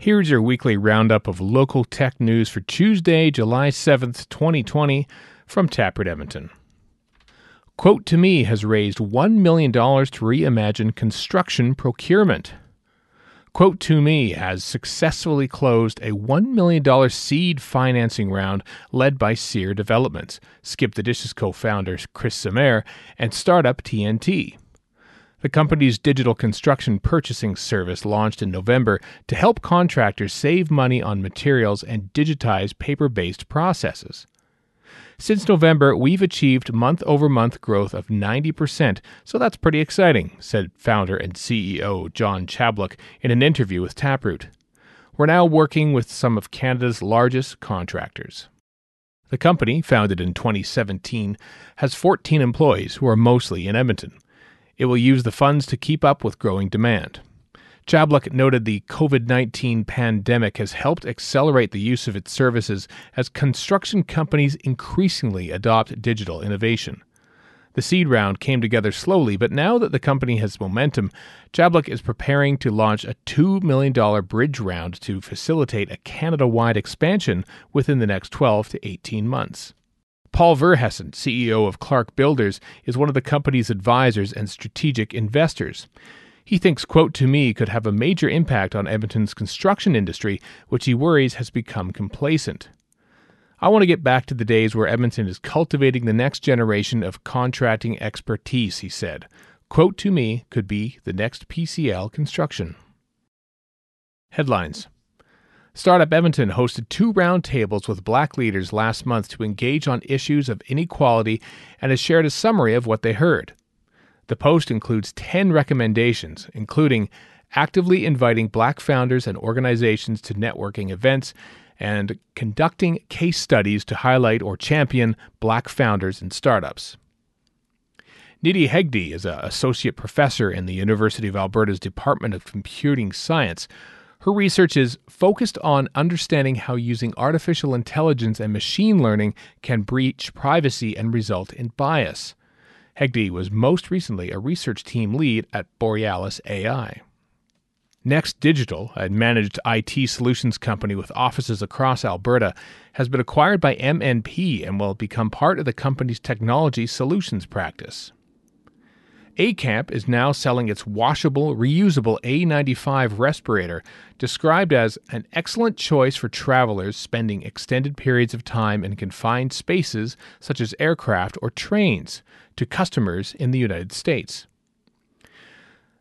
Here's your weekly roundup of local tech news for Tuesday, July 7th, 2020, from Taproot Edmonton. Quote to Me has raised $1 million to reimagine construction procurement. Quote to Me has successfully closed a $1 million seed financing round led by Sear Developments, Skip the Dishes co founder Chris Simair, and startup TNT. The company's digital construction purchasing service launched in November to help contractors save money on materials and digitize paper based processes. Since November, we've achieved month over month growth of 90%, so that's pretty exciting, said founder and CEO John Chablik in an interview with Taproot. We're now working with some of Canada's largest contractors. The company, founded in 2017, has 14 employees who are mostly in Edmonton. It will use the funds to keep up with growing demand. Chablik noted the COVID 19 pandemic has helped accelerate the use of its services as construction companies increasingly adopt digital innovation. The seed round came together slowly, but now that the company has momentum, Chablik is preparing to launch a $2 million bridge round to facilitate a Canada wide expansion within the next 12 to 18 months. Paul Verhesen, CEO of Clark Builders, is one of the company's advisors and strategic investors. He thinks Quote to Me could have a major impact on Edmonton's construction industry, which he worries has become complacent. I want to get back to the days where Edmonton is cultivating the next generation of contracting expertise, he said. Quote to Me could be the next PCL construction. Headlines Startup Edmonton hosted two roundtables with black leaders last month to engage on issues of inequality and has shared a summary of what they heard. The post includes 10 recommendations, including actively inviting black founders and organizations to networking events and conducting case studies to highlight or champion black founders and startups. Nidhi Hegde is an associate professor in the University of Alberta's Department of Computing Science her research is focused on understanding how using artificial intelligence and machine learning can breach privacy and result in bias. Hegde was most recently a research team lead at Borealis AI. Next Digital, a managed IT solutions company with offices across Alberta, has been acquired by MNP and will become part of the company's technology solutions practice. ACAMP is now selling its washable, reusable A95 respirator, described as an excellent choice for travelers spending extended periods of time in confined spaces such as aircraft or trains, to customers in the United States.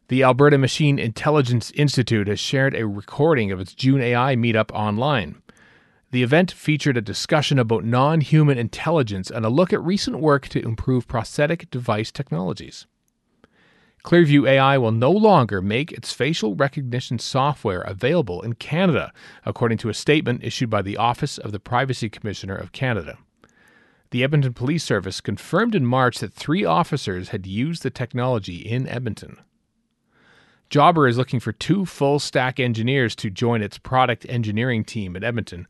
The Alberta Machine Intelligence Institute has shared a recording of its June AI meetup online. The event featured a discussion about non human intelligence and a look at recent work to improve prosthetic device technologies. Clearview AI will no longer make its facial recognition software available in Canada, according to a statement issued by the Office of the Privacy Commissioner of Canada. The Edmonton Police Service confirmed in March that three officers had used the technology in Edmonton. Jobber is looking for two full stack engineers to join its product engineering team at Edmonton,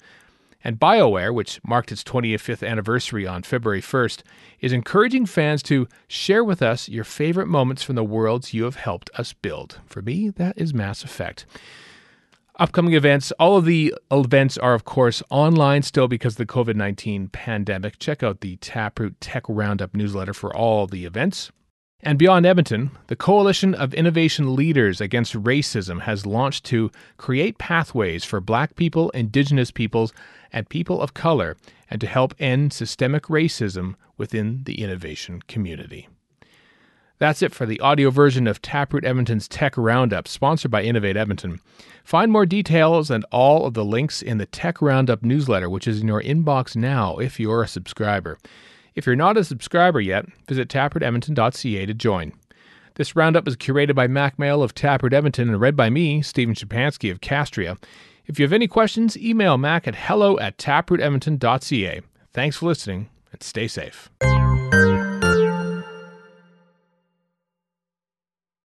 and BioWare, which marked its 25th anniversary on February 1st, is encouraging fans to share with us your favorite moments from the worlds you have helped us build. For me, that is Mass Effect. Upcoming events. All of the events are, of course, online still because of the COVID 19 pandemic. Check out the Taproot Tech Roundup newsletter for all the events. And beyond Edmonton, the Coalition of Innovation Leaders Against Racism has launched to create pathways for Black people, Indigenous peoples, and people of color, and to help end systemic racism within the innovation community. That's it for the audio version of Taproot Edmonton's Tech Roundup, sponsored by Innovate Edmonton. Find more details and all of the links in the Tech Roundup newsletter, which is in your inbox now if you're a subscriber. If you're not a subscriber yet, visit taprootedmonton.ca to join. This roundup is curated by Mack Male of Taproot Edmonton and read by me, Stephen Shapansky of Castria. If you have any questions, email mac at hello at taprootedmonton.ca. Thanks for listening and stay safe.